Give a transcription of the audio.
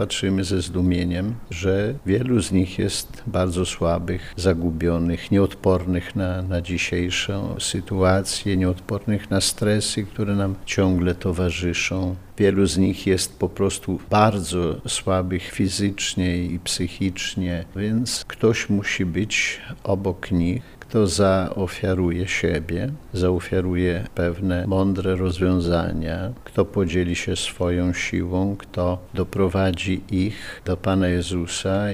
patrzymy ze zdumieniem, że wielu z nich jest bardzo słabych, zagubionych, nieodpornych na, na dzisiejszą sytuację, nieodpornych na stresy, które nam ciągle towarzyszą. Wielu z nich jest po prostu bardzo słabych fizycznie i psychicznie, więc ktoś musi być obok nich, kto zaofiaruje siebie, zaofiaruje pewne mądre rozwiązania, kto podzieli się swoją siłą, kto doprowadzi ich do Pana Jezusa.